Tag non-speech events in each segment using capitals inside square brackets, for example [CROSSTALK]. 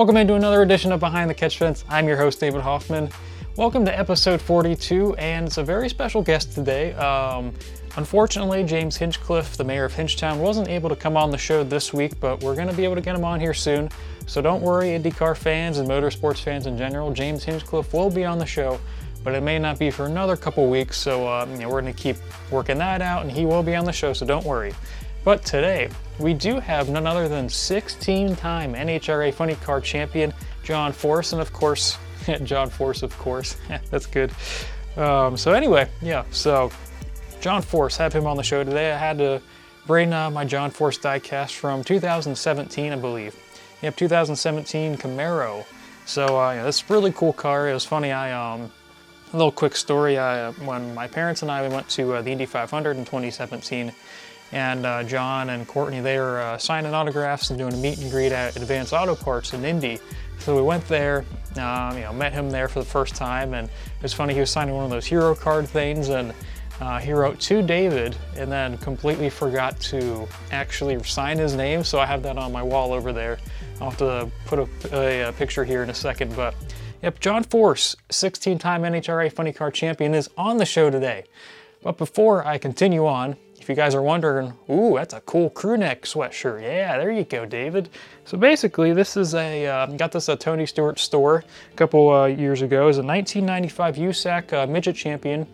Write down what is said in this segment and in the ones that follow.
Welcome into another edition of Behind the Catch Fence. I'm your host, David Hoffman. Welcome to episode 42, and it's a very special guest today. Um, unfortunately, James Hinchcliffe, the mayor of Hinchtown, wasn't able to come on the show this week, but we're going to be able to get him on here soon. So don't worry, IndyCar fans and motorsports fans in general. James Hinchcliffe will be on the show, but it may not be for another couple weeks. So uh, you know, we're going to keep working that out, and he will be on the show. So don't worry. But today, we do have none other than 16 time NHRA Funny Car champion John Force, and of course, [LAUGHS] John Force, of course. [LAUGHS] That's good. Um, so, anyway, yeah, so John Force, have him on the show today. I had to bring uh, my John Force diecast from 2017, I believe. Yep, 2017 Camaro. So, uh, yeah, this really cool car. It was funny, I, um, a little quick story. I, uh, when my parents and I we went to uh, the Indy 500 in 2017, and uh, John and Courtney, they were uh, signing autographs and doing a meet and greet at Advance Auto Parts in Indy. So we went there, um, you know, met him there for the first time, and it was funny. He was signing one of those hero card things, and uh, he wrote to David, and then completely forgot to actually sign his name. So I have that on my wall over there. I'll have to put a, a, a picture here in a second, but. Yep, John Force, 16 time NHRA Funny Car Champion, is on the show today. But before I continue on, you guys are wondering, ooh, that's a cool crew neck sweatshirt. Yeah, there you go, David. So basically, this is a, uh, got this at Tony Stewart store a couple uh, years ago. It's a 1995 USAC uh, midget champion.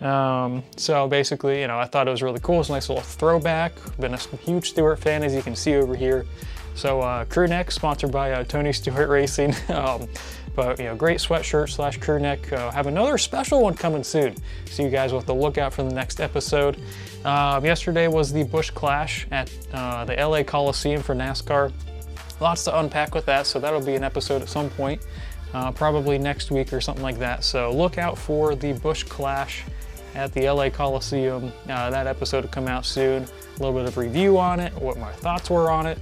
Um, so basically, you know, I thought it was really cool. It's a nice little throwback. Been a huge Stewart fan, as you can see over here. So uh, crew neck, sponsored by uh, Tony Stewart Racing. [LAUGHS] um, but you know, great sweatshirt slash crew neck. Uh, have another special one coming soon. So you guys will have to look out for the next episode. Um, yesterday was the Bush Clash at uh, the LA Coliseum for NASCAR. Lots to unpack with that, so that'll be an episode at some point, uh, probably next week or something like that. So look out for the Bush Clash at the LA Coliseum. Uh, that episode will come out soon. A little bit of review on it, what my thoughts were on it.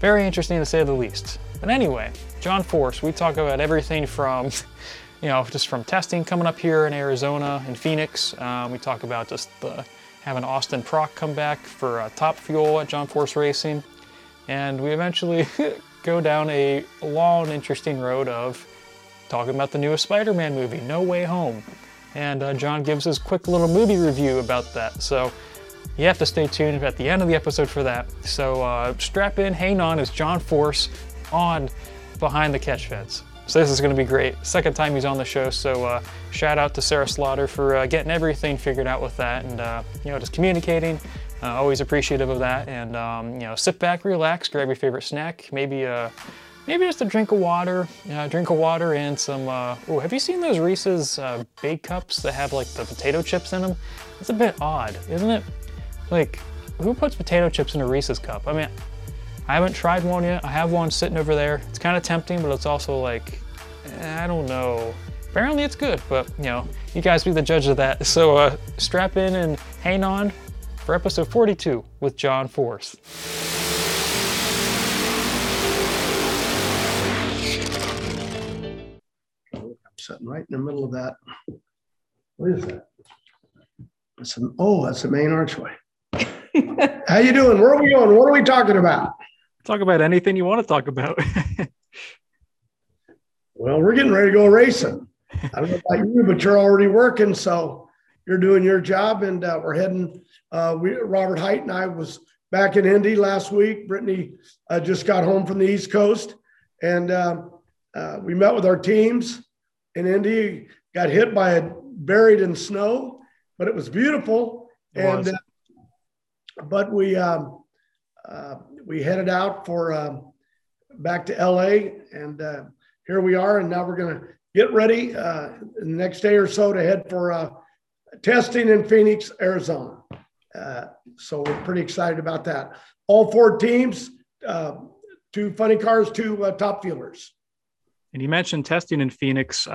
Very interesting to say the least. But anyway, John Force, we talk about everything from, [LAUGHS] you know, just from testing coming up here in Arizona and Phoenix. Um, we talk about just the, having Austin Prock come back for uh, top fuel at John Force Racing. And we eventually [LAUGHS] go down a long, interesting road of talking about the newest Spider Man movie, No Way Home. And uh, John gives his quick little movie review about that. So you have to stay tuned at the end of the episode for that. So uh, strap in, hang on, as John Force on Behind the Catch Fence. So this is going to be great. Second time he's on the show, so uh, shout out to Sarah Slaughter for uh, getting everything figured out with that, and uh, you know just communicating. Uh, always appreciative of that, and um, you know sit back, relax, grab your favorite snack, maybe uh, maybe just a drink of water, drink of water and some. oh, have you seen those Reese's bake cups that have like the potato chips in them? It's a bit odd, isn't it? Like, who puts potato chips in a Reese's cup? I mean, I haven't tried one yet. I have one sitting over there. It's kind of tempting, but it's also like, eh, I don't know. Apparently it's good, but you know, you guys be the judge of that. [LAUGHS] So uh, strap in and hang on for episode 42 with John Force. I'm sitting right in the middle of that. What is that? That's an, oh, that's the main archway. [LAUGHS] How you doing? Where are we going? What are we talking about? Talk about anything you want to talk about. [LAUGHS] well, we're getting ready to go racing. I don't know about you, but you're already working, so you're doing your job, and uh, we're heading. Uh, we, Robert Hight and I was back in Indy last week. Brittany uh, just got home from the East Coast, and um, uh, we met with our teams in Indy. Got hit by a buried in snow, but it was beautiful. It and was. Uh, but we um, uh, we headed out for um, back to LA, and uh, here we are. And now we're going to get ready uh, the next day or so to head for uh, testing in Phoenix, Arizona. Uh, so we're pretty excited about that. All four teams, uh, two funny cars, two top fuelers. And you mentioned testing in Phoenix.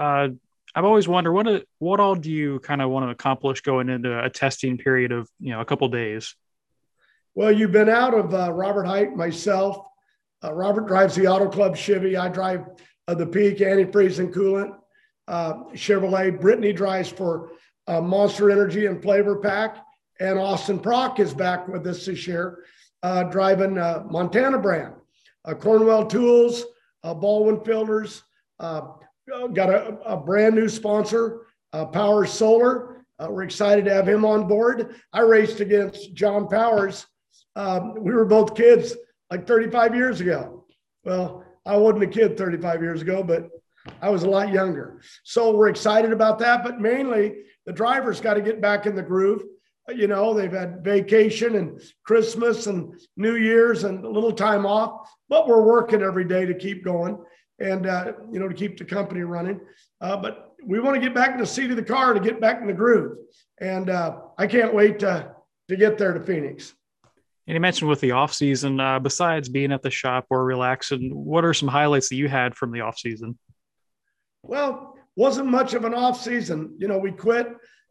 I've always wondered what what all do you kind of want to accomplish going into a testing period of you know a couple days. Well, you've been out of uh, Robert Hight, myself. Uh, Robert drives the Auto Club Chevy. I drive uh, the Peak antifreeze and coolant uh, Chevrolet. Brittany drives for uh, Monster Energy and Flav-R-Pac. And Austin Prock is back with us this year, uh, driving Montana brand. Cornwell Tools, Baldwin Filters, got a, a, brand new sponsor, Powers Solar. Uh, we're excited to have him on board. I raced against John Powers. Um, we were both kids like 35 years ago. Well, I wasn't a kid 35 years ago, but I was a lot younger. So we're excited about that. But mainly, the drivers got to get back in the groove. You know, they've had vacation and Christmas and New Year's and a little time off, but we're working every day to keep going and, uh, you know, to keep the company running. Uh, but we want to get back in the seat of the car to get back in the groove. And uh, I can't wait to, to get there to Phoenix. And you mentioned with the off season, uh, besides being at the shop or relaxing, what are some highlights that you had from the off season? Well, wasn't much of an off season. You know, we quit,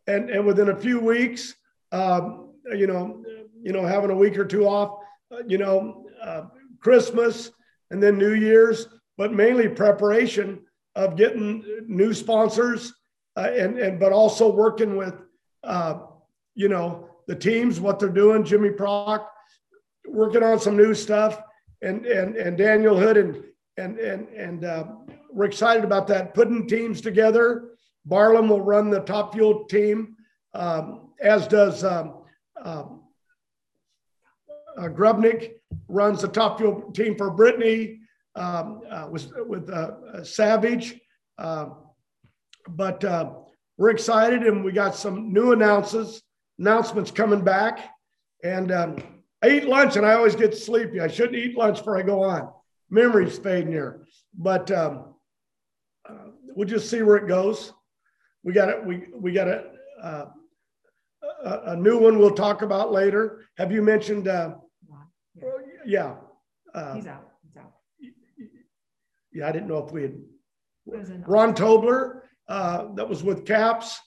and and within a few weeks, um, you know, you know, having a week or two off, uh, you know, uh, Christmas and then New Year's, but mainly preparation of getting new sponsors, uh, and and but also working with, uh, you know, the teams, what they're doing. Jimmy Prock working on some new stuff, and and and Daniel Hood and and and and uh, we're excited about that. Putting teams together. Barlam will run the top fuel team, um, as does um, um, uh, Grubnic runs the top fuel team for Brittany um, uh, with with uh, Savage. Um, but uh, we're excited, and we got some new announces announcements coming back, and um, I eat lunch and I always get sleepy. I shouldn't eat lunch before I go on. Memories fading here, but um, uh, we'll just see where it goes. We got it. We we got a, uh, a, a new one we'll talk about later. Have you mentioned? Uh, yeah. Uh, He's out. He's out. Yeah, I didn't know if we had. Rahn Tobler, uh, that was with Capps.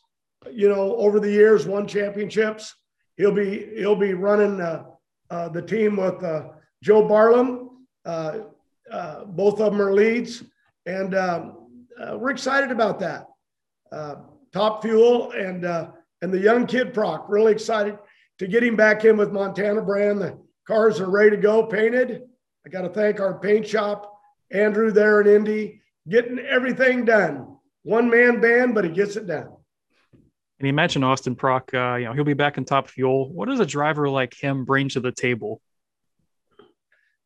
You know, over the years, won championships. He'll be he'll be running uh, uh, the team with uh, Joe Barlam. Uh, uh, both of them are leads, and um, we're excited about that. Top Fuel and and the young kid Prock, really excited to get him back in with Montana brand. The cars are ready to go, painted. I got to thank our paint shop, Andrew there in Indy, getting everything done. One man band, but he gets it done. And you mentioned Austin Prock. Uh, you know, he'll be back in top fuel. What does a driver like him bring to the table?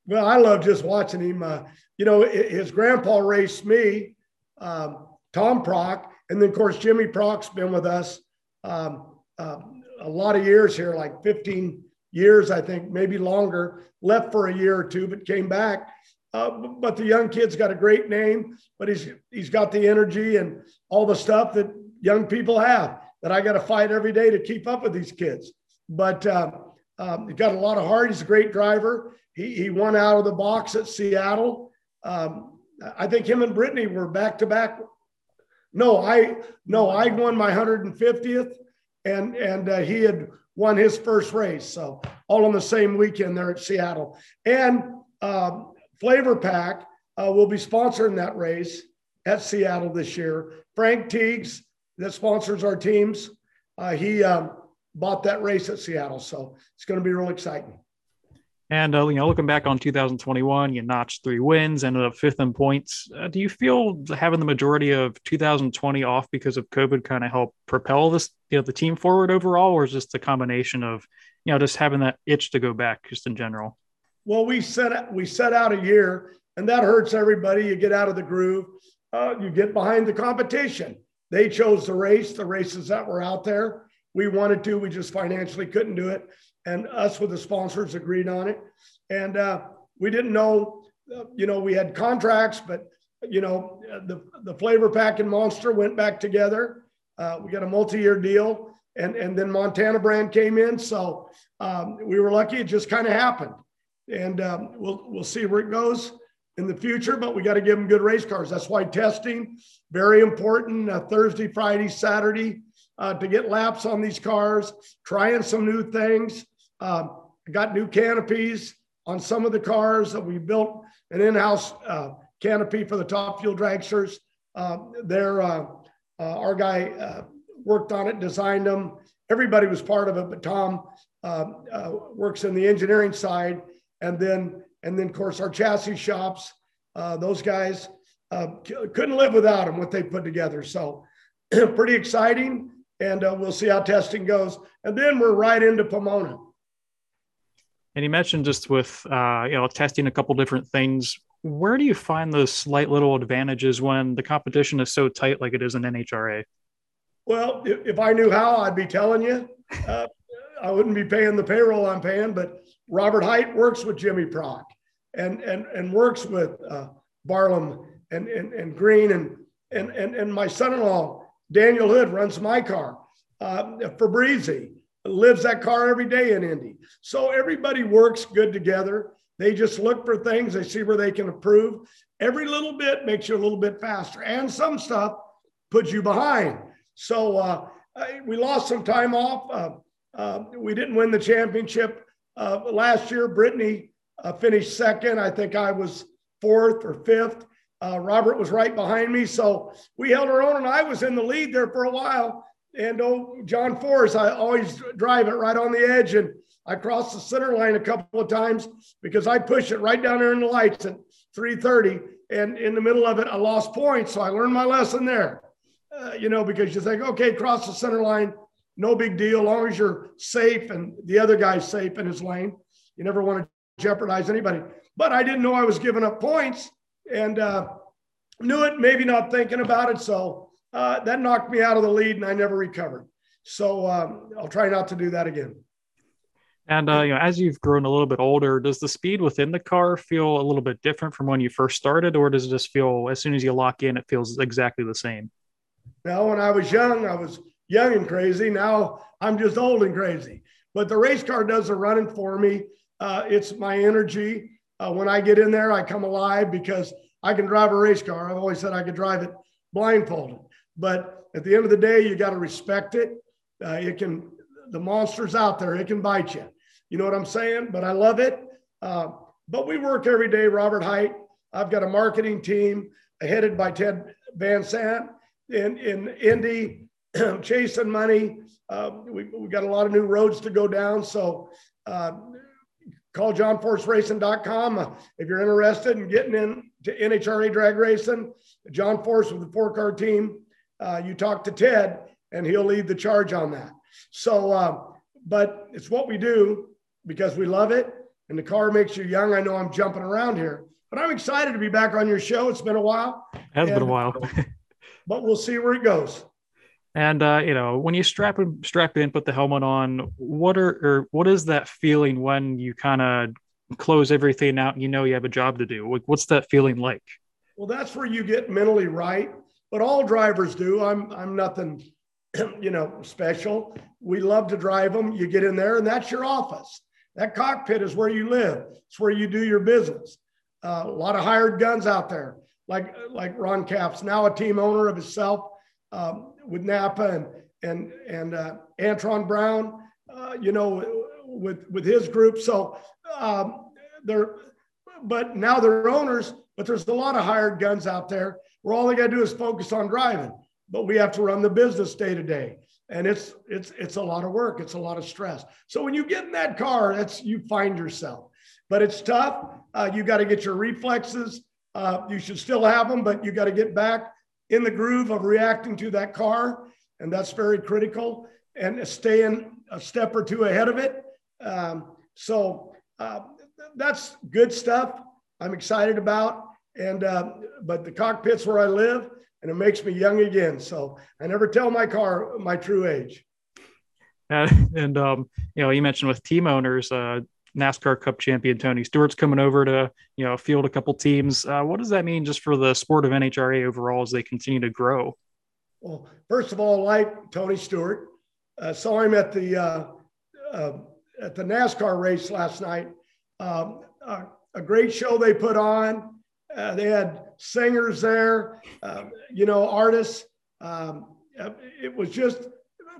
Well, I love just watching him. Uh, you know, his grandpa raced me, um, Tom Prock, and then of course Jimmy Prock's been with us um, uh, a lot of years here, like 15 years, I think, maybe longer. Left for a year or two, but came back. Uh, but the young kid's got a great name, but he's he's got the energy and all the stuff that young people have that I got to fight every day to keep up with these kids. But uh, um, he got a lot of heart. He's a great driver. He, he won out of the box at Seattle. Um, I think him and Brittany were back to back. No, I no, I won my 150th, and and uh, he had won his first race. So all on the same weekend there at Seattle. And um, Flav-R-Pac uh, will be sponsoring that race at Seattle this year. Frank Tiegs that sponsors our teams. Uh, he um, bought that race at Seattle, so it's going to be real exciting. And uh, you know, looking back on 2021, you notched three wins, ended up fifth in points. Uh, do you feel having the majority of 2020 off because of COVID kind of helped propel this, you know, the team forward overall, or is just a combination of, you know, just having that itch to go back, just in general? Well, we set we set out a year, and that hurts everybody. You get out of the groove, uh, you get behind the competition. They chose the race, the races that were out there. We wanted to, we just financially couldn't do it. And us with the sponsors agreed on it. And uh, we didn't know, uh, you know, we had contracts, but, you know, the, the Flav-R-Pac and Monster went back together. Uh, we got a multi year deal. And, and then Montana brand came in. So um, we were lucky. It just kind of happened. And um, we'll, we'll see where it goes in the future, but we got to give them good race cars. That's why testing very important. Uh, Thursday, Friday, Saturday uh, to get laps on these cars. Trying some new things. Uh, got new canopies on some of the cars that we built an in-house uh, canopy for the top fuel dragsters. Uh, there, uh, our guy worked on it, designed them. Everybody was part of it, but Tom works in the engineering side, and then and then, of course, our chassis shops Uh, those guys uh, couldn't live without them, what they put together. So [CLEARS THROAT] pretty exciting. And uh, we'll see how testing goes. And then we're right into Pomona. And you mentioned just with uh, you know testing a couple different things. Where do you find those slight little advantages when the competition is so tight like it is in NHRA? Well, if, I knew how, I'd be telling you. [LAUGHS] Uh, I wouldn't be paying the payroll I'm paying, but Robert Hight works with Jimmy Prock and and and works with uh, Barlam and, and and Green and and and and my son-in-law Daniel Hood runs my car. Uh, Fabrizi lives that car every day in Indy. So everybody works good together. They just look for things. They see where they can improve. Every little bit makes you a little bit faster, and some stuff puts you behind. So uh, we lost some time off. Uh, uh, we didn't win the championship uh, last year. Brittany uh, finished second. I think I was fourth or fifth. Uh, Robert was right behind me. So we held our own, and I was in the lead there for a while. And oh, John Force, I always drive it right on the edge. And I crossed the center line a couple of times because I push it right down there in the lights at 330. And in the middle of it, I lost points. So I learned my lesson there, uh, you know, because you think, okay, cross the center line, no big deal. Long as you're safe and the other guy's safe in his lane, you never want to jeopardize anybody. But I didn't know I was giving up points and uh, knew it, maybe not thinking about it. So uh, that knocked me out of the lead and I never recovered. So um, I'll try not to do that again. And uh, you know, as you've grown a little bit older, does the speed within the car feel a little bit different from when you first started, or does it just feel as soon as you lock in, it feels exactly the same? Now, when I was young, I was young and crazy. Now I'm just old and crazy. But the race car does the running for me. Uh, it's my energy. Uh, when I get in there, I come alive because I can drive a race car. I've always said I could drive it blindfolded. But at the end of the day, you got to respect it. Uh, it can, the monster's out there, it can bite you. You know what I'm saying? But I love it. Uh, but we work every day, Robert Hight. I've got a marketing team headed by Ted Van Sant in, in Indy, [CLEARS THROAT] chasing money. Uh, we, we got a lot of new roads to go down. So uh, call johnforceracing.com if you're interested in getting into NHRA drag racing. John Force with the four car team. Uh, you talk to Ted and he'll lead the charge on that. So, uh, but it's what we do because we love it and the car makes you young. I know I'm jumping around here, but I'm excited to be back on your show. It's been a while. It has and, been a while. [LAUGHS] but we'll see where it goes. And uh, you know, when you strap strap in, put the helmet on, what are or what is that feeling when you kind of close everything out? And you know you have a job to do. Like, What's that feeling like? Well, that's where you get mentally right. But all drivers do. I'm I'm nothing, [CLEARS THROAT] you know, special. We love to drive them. You get in there, and that's your office. That cockpit is where you live. It's where you do your business. Uh, a lot of hired guns out there, like like Ron Capps, now a team owner of himself um, with Napa and and and uh, Antron Brown, uh, you know, with with his group. So um, they're, but now they're owners. But there's a lot of hired guns out there where all they got to do is focus on driving. But we have to run the business day to day, and it's it's it's a lot of work. It's a lot of stress. So when you get in that car, that's you find yourself. But it's tough. Uh, you got to get your reflexes. Uh, you should still have them, but you got to get back in the groove of reacting to that car, and that's very critical, and staying a step or two ahead of it. Um, so uh, that's good stuff. I'm excited about, and uh, but the cockpit's where I live, and it makes me young again. So I never tell my car my true age. Uh, and um, you know, you mentioned with team owners, uh, NASCAR Cup champion Tony Stewart's coming over to you know field a couple teams. Uh, what does that mean just for the sport of NHRA overall as they continue to grow? Well, first of all, like Tony Stewart, uh, saw him at the uh, uh at the NASCAR race last night. Um, a great show they put on. Uh, they had singers there, um, you know, artists. Um, it was just,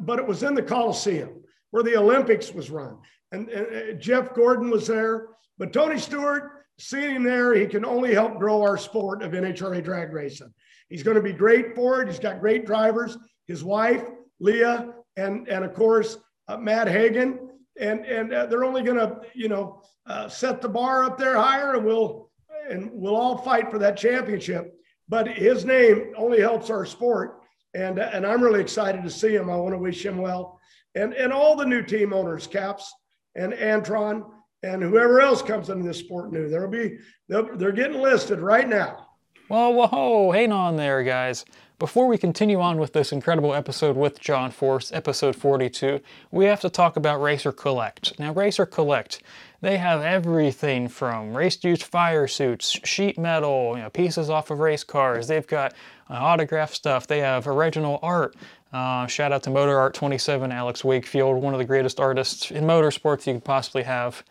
but it was in the Coliseum where the Olympics was run and, and Jeff Gordon was there. But Tony Stewart, seeing him there, he can only help grow our sport of NHRA drag racing. He's going to be great for it. He's got great drivers. His wife, Leah, and and of course uh, Matt Hagan, and and uh, they're only going to you know uh, set the bar up there higher, and we'll and we'll all fight for that championship. But his name only helps our sport, and and I'm really excited to see him. I want to wish him well, and and all the new team owners, Capps and Antron, and whoever else comes into this sport new. There'll be they're getting listed right now. Whoa, whoa, hang on there, guys. Before we continue on with this incredible episode with John Force, episode 42, we have to talk about Racer Collect. Now, Racer Collect, they have everything from race-used fire suits, sheet metal, you know, pieces off of race cars. They've got uh, autograph stuff. They have original art. Uh, shout out to Motor Art 27, Alex Wakefield, one of the greatest artists in motorsports you could possibly have.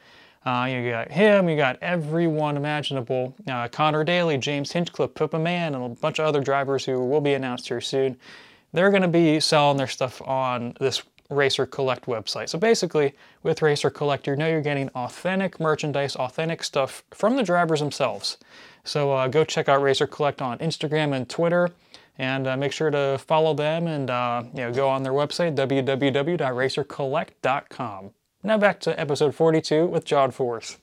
Uh, you got him, you got everyone imaginable. Uh, Connor Daly, James Hinchcliffe, Pippa Mann, and a bunch of other drivers who will be announced here soon. They're going to be selling their stuff on this Racer Collect website. So basically, with Racer Collect, you know you're getting authentic merchandise, authentic stuff from the drivers themselves. So uh, go check out Racer Collect on Instagram and Twitter, and uh, make sure to follow them and uh, you know go on their website www.racercollect.com. Now back to episode 42 with John Force.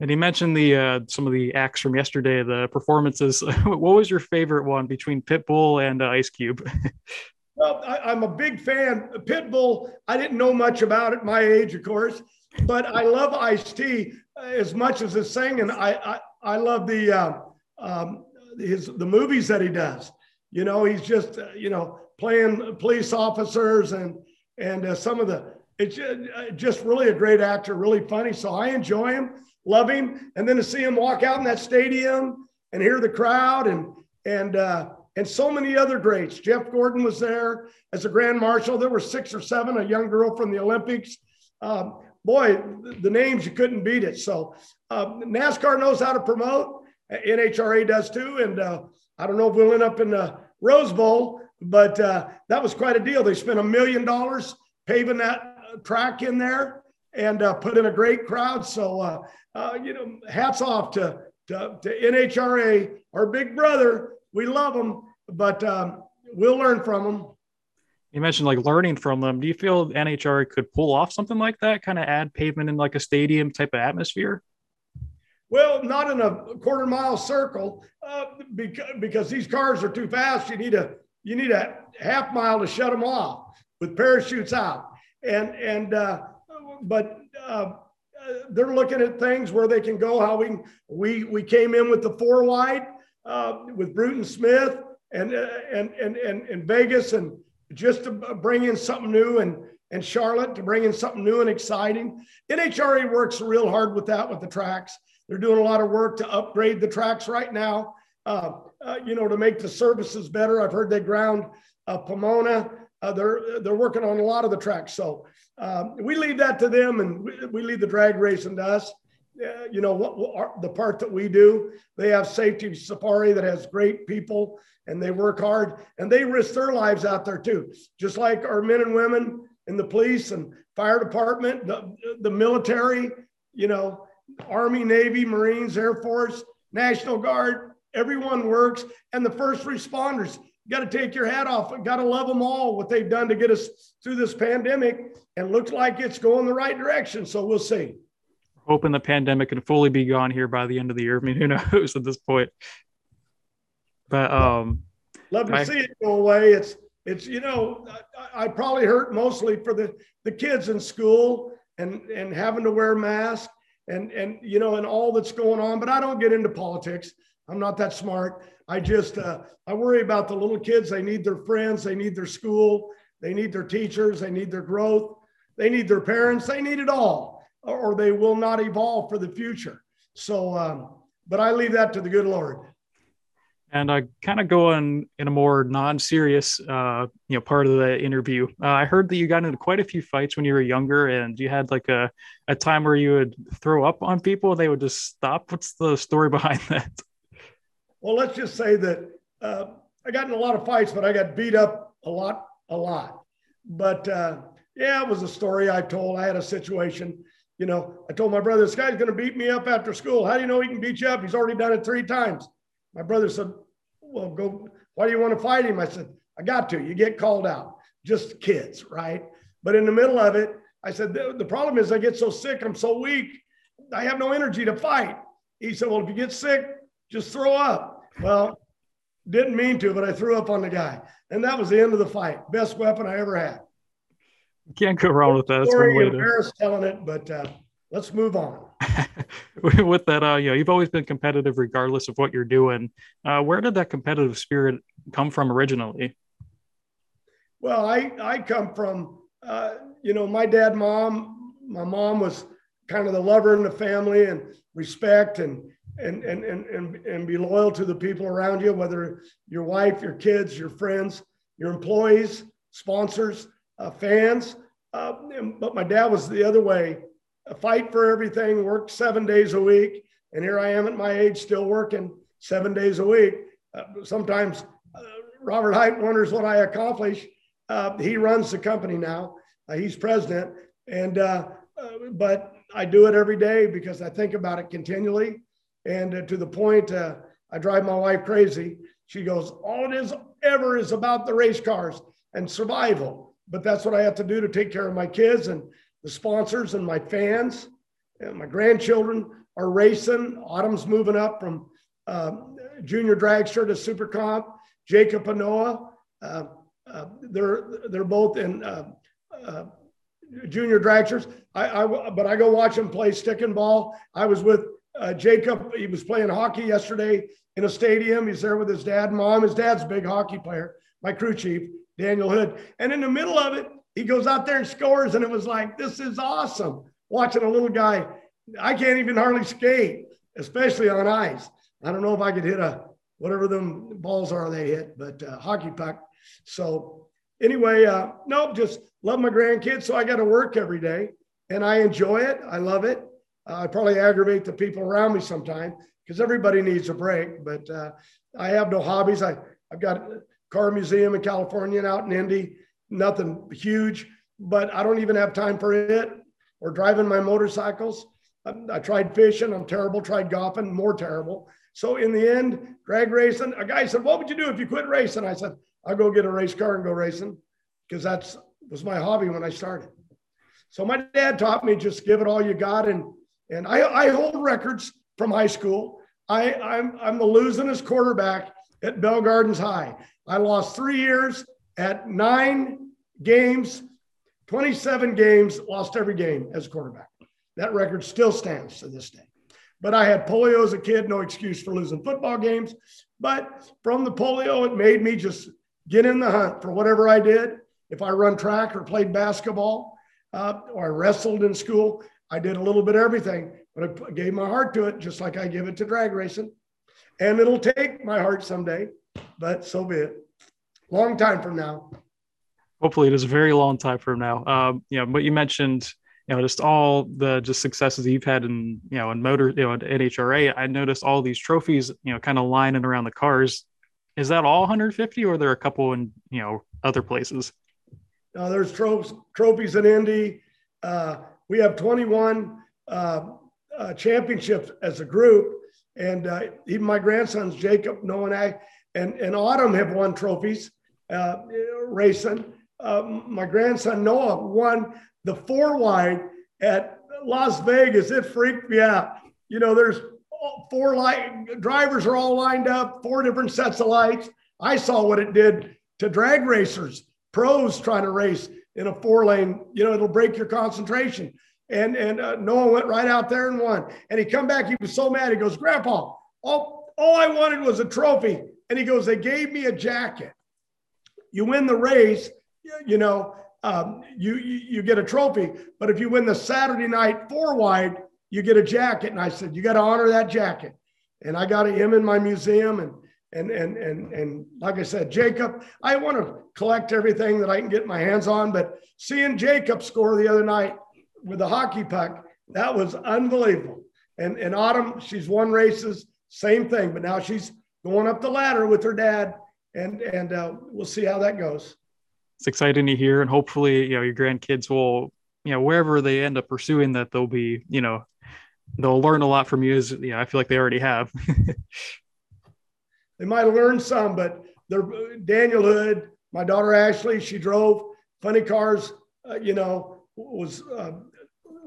And he mentioned the uh, some of the acts from yesterday, the performances. [LAUGHS] what was your favorite one between Pitbull and uh, Ice Cube? [LAUGHS] well, I, am a big fan. Pitbull, I didn't know much about it, my age, of course, but I love Ice T as much as his singing. I I, I love the uh, um, his the movies that he does. You know, he's just uh, you know playing police officers and and uh, some of the it's uh, just really a great actor, really funny. So I enjoy him, love him, and then to see him walk out in that stadium and hear the crowd and and uh, and so many other greats. Jeff Gordon was there as a grand marshal. There were six or seven, a young girl from the Olympics. Um, boy, the names you couldn't beat it. So uh, NASCAR knows how to promote. NHRA does too, and uh, I don't know if we'll end up in the Rose Bowl, but uh, that was quite a deal. They spent a million dollars paving that track in there and uh, put in a great crowd. So, uh, uh, you know, hats off to, to, to, NHRA, our big brother. We love them, but um, we'll learn from them. You mentioned like learning from them. Do you feel NHR could pull off something like that, kind of add pavement in like a stadium type of atmosphere? Well, not in a quarter mile circle, uh, because, because these cars are too fast. You need a you need a half mile to shut them off with parachutes out, and and uh, but uh, they're looking at things where they can go. How we we we came in with the four wide uh, with Bruton Smith and uh, and and and and Vegas and just to bring in something new and and Charlotte to bring in something new and exciting. NHRA works real hard with that with the tracks they're doing a lot of work to upgrade the tracks right now, uh, uh, you know, to make the services better. I've heard they ground uh, Pomona. Uh, they're they're working on a lot of the tracks. So um, we leave that to them, and we, we leave the drag racing to us. You know what, what the part that we do. They have Safety Safari that has great people, and they work hard, and they risk their lives out there too, just like our men and women in the police and fire department, the, the military. You know, Army, Navy, Marines, Air Force, National Guard, everyone works. And the first responders, you got to take your hat off. Got to love them all, what they've done to get us through this pandemic. And looks like it's going the right direction. So we'll see. Hoping the pandemic can fully be gone here by the end of the year. I mean, who [LAUGHS] knows at this point? But um, love to I, see it go away. It's it's you know I, I probably hurt mostly for the the kids in school and and having to wear masks and and you know and all that's going on but i don't get into politics. I'm not that smart. I just uh, i worry about the little kids. They need their friends. They need their school. They need their teachers. They need their growth. They need their parents. They need it all or they will not evolve for the future so um, but i leave that to the good lord and I kind of going in in a more non-serious, uh, you know, part of the interview. Uh, I heard that you got into quite a few fights when you were younger, and you had like a, a time where you would throw up on people, and they would just stop. What's the story [LAUGHS] behind that? Well, let's just say that uh, I got in a lot of fights, but I got beat up a lot, a lot. But uh, yeah, it was a story I told. I had a situation. You know, I told my brother, this guy's going to beat me up after school. How do you know he can beat you up? He's already done it three times. My brother said, Well, go, why do you want to fight him? I said, I got to. You get called out. Just kids, right? But in the middle of it, I said, the, the problem is I get so sick. I'm so weak. I have no energy to fight. He said, well, if you get sick, just throw up. Well, didn't mean to, but I threw up on the guy. And that was the end of the fight. Best weapon I ever had. [LAUGHS] Can't go wrong with that. Story one way to... telling it, but uh, let's move on. [LAUGHS] with that, uh, you know, you've always been competitive regardless of what you're doing. Uh, where did that competitive spirit come from originally? Well, I I come from, uh, you know, my dad, mom. My mom was kind of the lover in the family and respect and and and and and, and be loyal to the people around you, whether your wife, your kids, your friends, your employees, sponsors, uh, fans. Uh, but my dad was the other way fight for everything, work seven days a week. And here I am at my age, still working seven days a week. Uh, sometimes uh, Robert Hight wonders what I accomplish. Uh, he runs the company now. Uh, he's president, and but I do it every day because I think about it continually, and to the point I drive my wife crazy. She goes, "All it is ever is about the race cars and survival." But that's what I have to do to take care of my kids and the sponsors and my fans and my grandchildren are racing. Autumn's moving up from uh, junior dragster to super comp. Jacob and Noah, uh, uh, they're they're both in uh, uh, junior dragsters. I, I, but I go watch them play stick and ball. I was with uh, Jacob. He was playing hockey yesterday in a stadium. He's there with his dad mom. His dad's a big hockey player. My crew chief Daniel Hood. And in the middle of it, he goes out there and scores, and it was like, this is awesome. Watching a little guy, I can't even hardly skate, especially on ice. I don't know if I could hit a whatever them balls are they hit, but uh, hockey puck. So anyway, uh, nope, just love my grandkids. So I got to work every day, and I enjoy it. I love it. Uh, I probably aggravate the people around me sometimes because everybody needs a break. But uh, I have no hobbies. I I've got car museum in California and out in Indy nothing huge, but I don't even have time for it or driving my motorcycles. I, I tried fishing. I'm terrible. Tried golfing, more terrible. So in the end, drag racing. A guy said, "What would you do if you quit racing?" I said, "I'll go get a race car and go racing," because that's was my hobby when I started. So my dad taught me just give it all you got, and and I, I hold records from high school. I I'm I'm the losingest quarterback at Bell Gardens High. I lost three years at nine games, 27 games, lost every game as a quarterback. That record still stands to this day. But I had polio as a kid, no excuse for losing football games. But from the polio, it made me just get in the hunt for whatever I did. If I run track or played basketball uh, or I wrestled in school, I did a little bit of everything, but I gave my heart to it, just like I give it to drag racing. And it'll take my heart someday, but so be it long time from now. Hopefully, it is a very long time from now. Um, you know, but you mentioned, you know, just all the just successes you've had in, you know, in motor, you know, at NHRA. I noticed all these trophies, you know, kind of lining around the cars. Is that all 150, or are there a couple in, you know, other places? Uh, there's tropes, trophies in Indy. Uh, we have 21 uh, uh, championships as a group, and uh, even my grandsons, Jacob, Noah, and I, and, and Autumn have won trophies uh, racing. Uh, my grandson Noah won the four wide at Las Vegas. It freaked me out. You know, there's four light drivers are all lined up, four different sets of lights. I saw what it did to drag racers, pros trying to race in a four lane. You know, it'll break your concentration. And and uh, Noah went right out there and won. And he come back. He was so mad. He goes, Grandpa, all all I wanted was a trophy. And he goes, they gave me a jacket you win the race, you know, um, you, you, you get a trophy. But if you win the Saturday night four wide, you get a jacket. And I said, you got to honor that jacket. And I got him in my museum. And and and and and like I said, Jacob, I want to collect everything that I can get my hands on. But seeing Jacob score the other night with the hockey puck, that was unbelievable. And and Autumn, she's won races, same thing. But now she's going up the ladder with her dad and and uh, we'll see how that goes. It's exciting to hear, and hopefully, you know, your grandkids will, you know, wherever they end up pursuing that, they'll be, you know, they'll learn a lot from you. As you know, I feel like they already have. [LAUGHS] they might have learned some, but they're Daniel Hood, my daughter Ashley, she drove funny cars, uh, you know, was uh,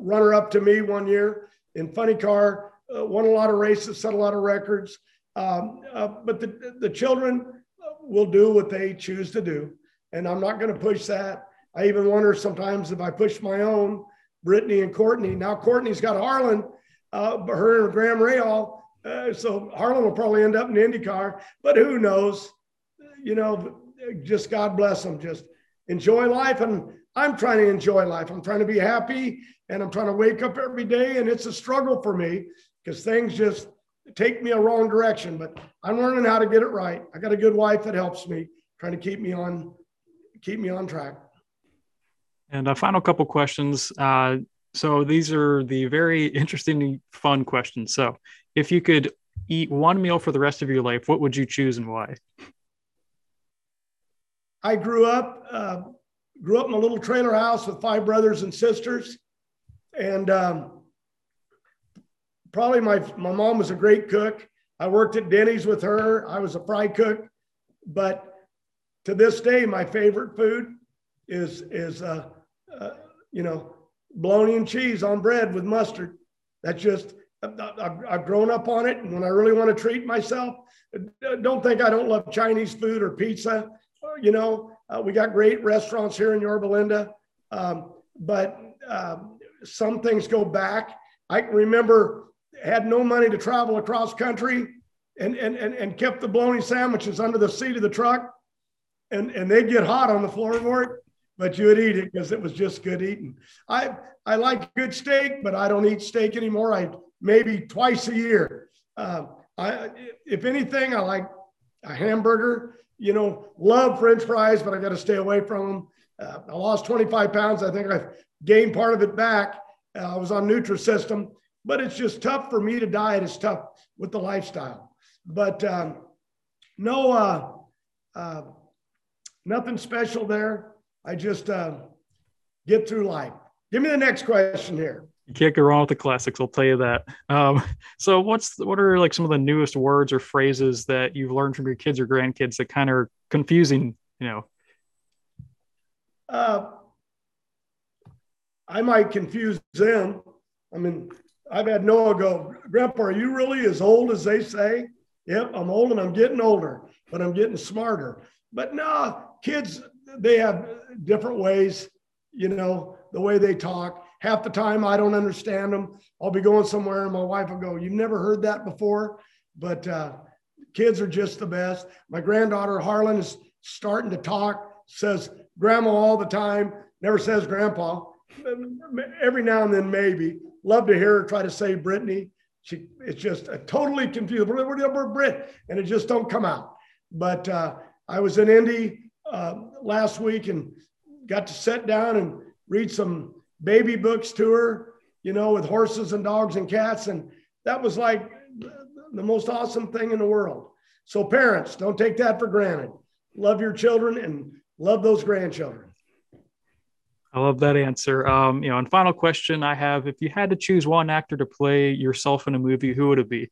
runner up to me one year in funny car, uh, won a lot of races, set a lot of records. Um, uh, but the, the children will do what they choose to do. And I'm not going to push that. I even wonder sometimes if I push my own, Brittany and Courtney. Now Courtney's got Harlan, uh, but her and Graham Rahal. Uh, so Harlan will probably end up in IndyCar, but who knows? You know, just God bless them. Just enjoy life. And I'm trying to enjoy life. I'm trying to be happy and I'm trying to wake up every day. And it's a struggle for me because things just take me a wrong direction, but I'm learning how to get it right. I got a good wife that helps me, trying to keep me on, keep me on track. And a final couple questions. Uh, so these are the very interesting, fun questions. So if you could eat one meal for the rest of your life, what would you choose and why? I grew up uh, grew up in a little trailer house with five brothers and sisters, and um, probably my my mom was a great cook. I worked at Denny's with her. I was a fry cook, but to this day, my favorite food is is uh, uh, you know bologna and cheese on bread with mustard. That's just I've, grown up on it, and when I really want to treat myself, don't think I don't love Chinese food or pizza you know, uh, we got great restaurants here in Yorba Linda, um, but um, some things go back. I remember had no money to travel across country and, and, and, and kept the bologna sandwiches under the seat of the truck and, and they'd get hot on the floorboard, but you would eat it because it was just good eating. I, I like good steak, but I don't eat steak anymore. I maybe twice a year. Uh, I, if anything, I like a hamburger you know, love French fries, but I got to stay away from them. Uh, I lost 25 pounds. I think I've gained part of it back. Uh, I was on Nutrisystem, but it's just tough for me to diet. It's tough with the lifestyle. But um, no, uh, uh nothing special there. I just uh, get through life. Give me the next question here. You can't go wrong with the classics. I'll tell you that. Um, [LAUGHS] so, what's what are like some of the newest words or phrases that you've learned from your kids or grandkids that kind of are confusing? You know, uh, I might confuse them. I mean, I've had Noah go, Grandpa, are you really as old as they say? Yep, I'm old and I'm getting older, but I'm getting smarter. But no, kids, they have different ways, you know, the way they talk half the time I don't understand them. I'll be going somewhere and my wife will go, You've never heard that before? But uh, kids are just the best. My granddaughter Harlan is starting to talk, says grandma all the time, never says grandpa. Every now and then, maybe. Love to hear her try to say Brittany. She, it's just a totally confused. Brit, and it just don't come out. But uh, I was in Indy uh, last week and got to sit down and read some baby books tour, you know, with horses and dogs and cats. And that was like the most awesome thing in the world. So, parents, don't take that for granted. Love your children and love those grandchildren. I love that answer. Um, you know, and final question I have: If you had to choose one actor to play yourself in a movie, who would it be?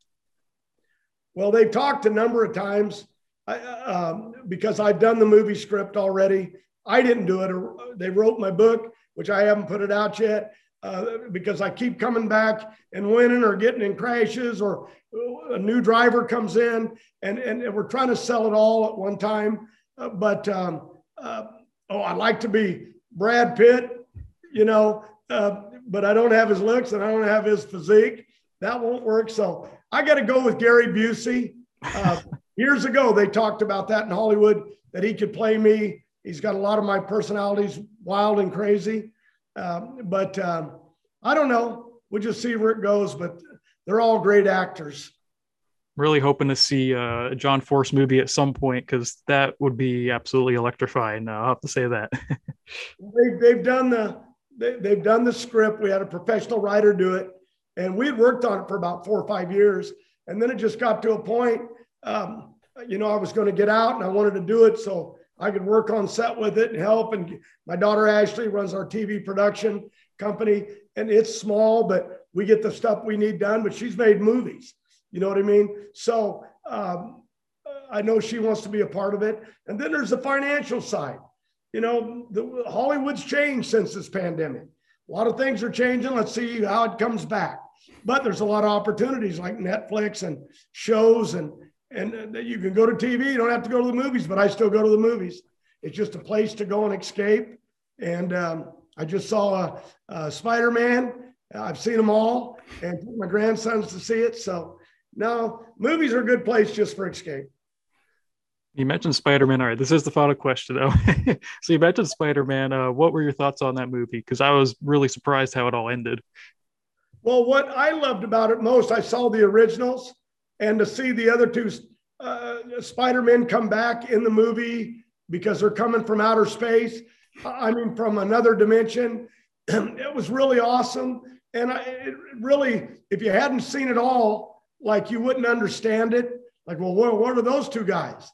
Well, they've talked a number of times I, um, because I've done the movie script already. I didn't do it. They wrote my book which I haven't put it out yet uh, because I keep coming back and winning or getting in crashes or a new driver comes in and, and we're trying to sell it all at one time. Uh, but um, uh, oh, I'd like to be Brad Pitt, you know, uh, but I don't have his looks and I don't have his physique. That won't work. So I got to go with Gary Busey. Uh, [LAUGHS] years ago, they talked about that in Hollywood that he could play me He's got a lot of my personalities, wild and crazy. Um, but um, I don't know. We'll just see where it goes. But they're all great actors. Really hoping to see a John Force movie at some point because that would be absolutely electrifying. I'll have to say that. [LAUGHS] they, they've done the they, they've done the script. We had a professional writer do it, and we had worked on it for about four or five years. And then it just got to a point, um, you know, I was going to get out and I wanted to do it. So I could work on set with it and help. And my daughter Ashley runs our TV production company, and it's small, but we get the stuff we need done. But she's made movies, you know what I mean? So um, I know she wants to be a part of it. And then there's the financial side. You know, the, Hollywood's changed since this pandemic. a lot of things are changing. Let's see how it comes back. But there's a lot of opportunities like Netflix and shows and and that you can go to TV. You don't have to go to the movies, but I still go to the movies. It's just a place to go and escape. And um, I just saw a, a Spider Man. I've seen them all, and my grandsons to see it. So no, movies are a good place just for escape. You mentioned Spider Man. All right, this is the final question, though. [LAUGHS] so you mentioned Spider Man. Uh, what were your thoughts on that movie? Because I was really surprised how it all ended. Well, what I loved about it most, I saw the originals, and to see the other two uh, Spider Men come back in the movie because they're coming from outer space. I mean, from another dimension. [CLEARS THROAT] it was really awesome. And I, it really, if you hadn't seen it all, like you wouldn't understand it. Like, well, what, what are those two guys?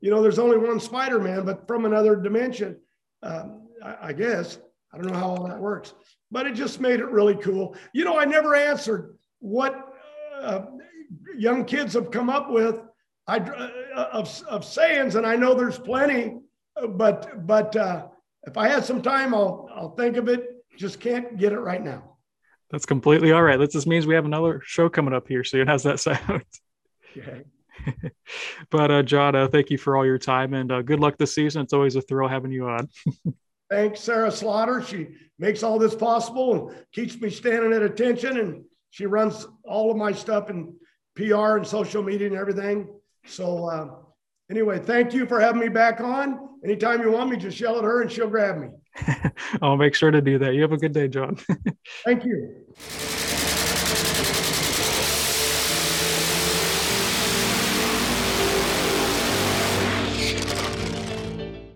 You know, there's only one Spider Man, but from another dimension, um, I, I guess. I don't know how all that works, but it just made it really cool. You know, I never answered what uh, young kids have come up with I, uh, of, of sayings, and I know there's plenty, but but uh, if I had some time, I'll I'll think of it. Just can't get it right now. That's completely all right. That just means we have another show coming up here soon. [LAUGHS] How's that sound? Okay. [LAUGHS] but uh, John, uh, thank you for all your time and uh, good luck this season. It's always a thrill having you on. [LAUGHS] Thanks, Sarah Slaughter. She makes all this possible and keeps me standing at attention. And she runs all of my stuff in PR and social media and everything. So, uh, anyway, thank you for having me back on. Anytime you want me, just yell at her and she'll grab me. [LAUGHS] I'll make sure to do that. You have a good day, John. [LAUGHS] thank you.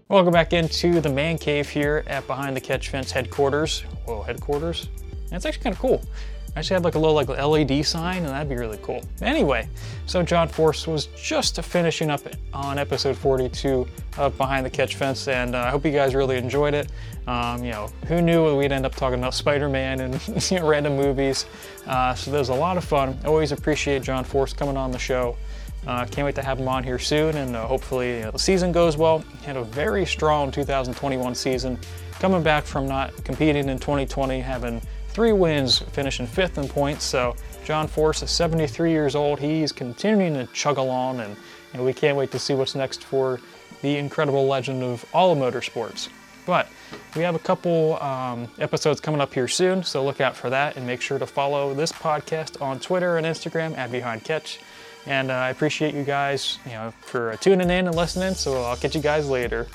Welcome back into the man cave here at Behind the Catch Fence headquarters. Whoa, headquarters? That's actually kind of cool. I actually have like a little like LED sign and that'd be really cool. Anyway, so John Force was just finishing up on episode 42 of Behind the Catch Fence and uh, I hope you guys really enjoyed it. Um, you know, who knew we'd end up talking about Spider-Man and [LAUGHS] you know, random movies. Uh, so that was a lot of fun. Always appreciate John Force coming on the show. Uh, can't wait to have him on here soon, and uh, hopefully the season goes well. Had a very strong 2021 season, coming back from not competing in 2020, having three wins, finishing fifth in points. So John Force is 73 years old. He's continuing to chug along, and, and we can't wait to see what's next for the incredible legend of all of motorsports. But we have a couple um, episodes coming up here soon, so look out for that and make sure to follow this podcast on Twitter and Instagram at Behind Catch. And uh, I appreciate you guys, you know, for tuning in and listening. So I'll catch you guys later.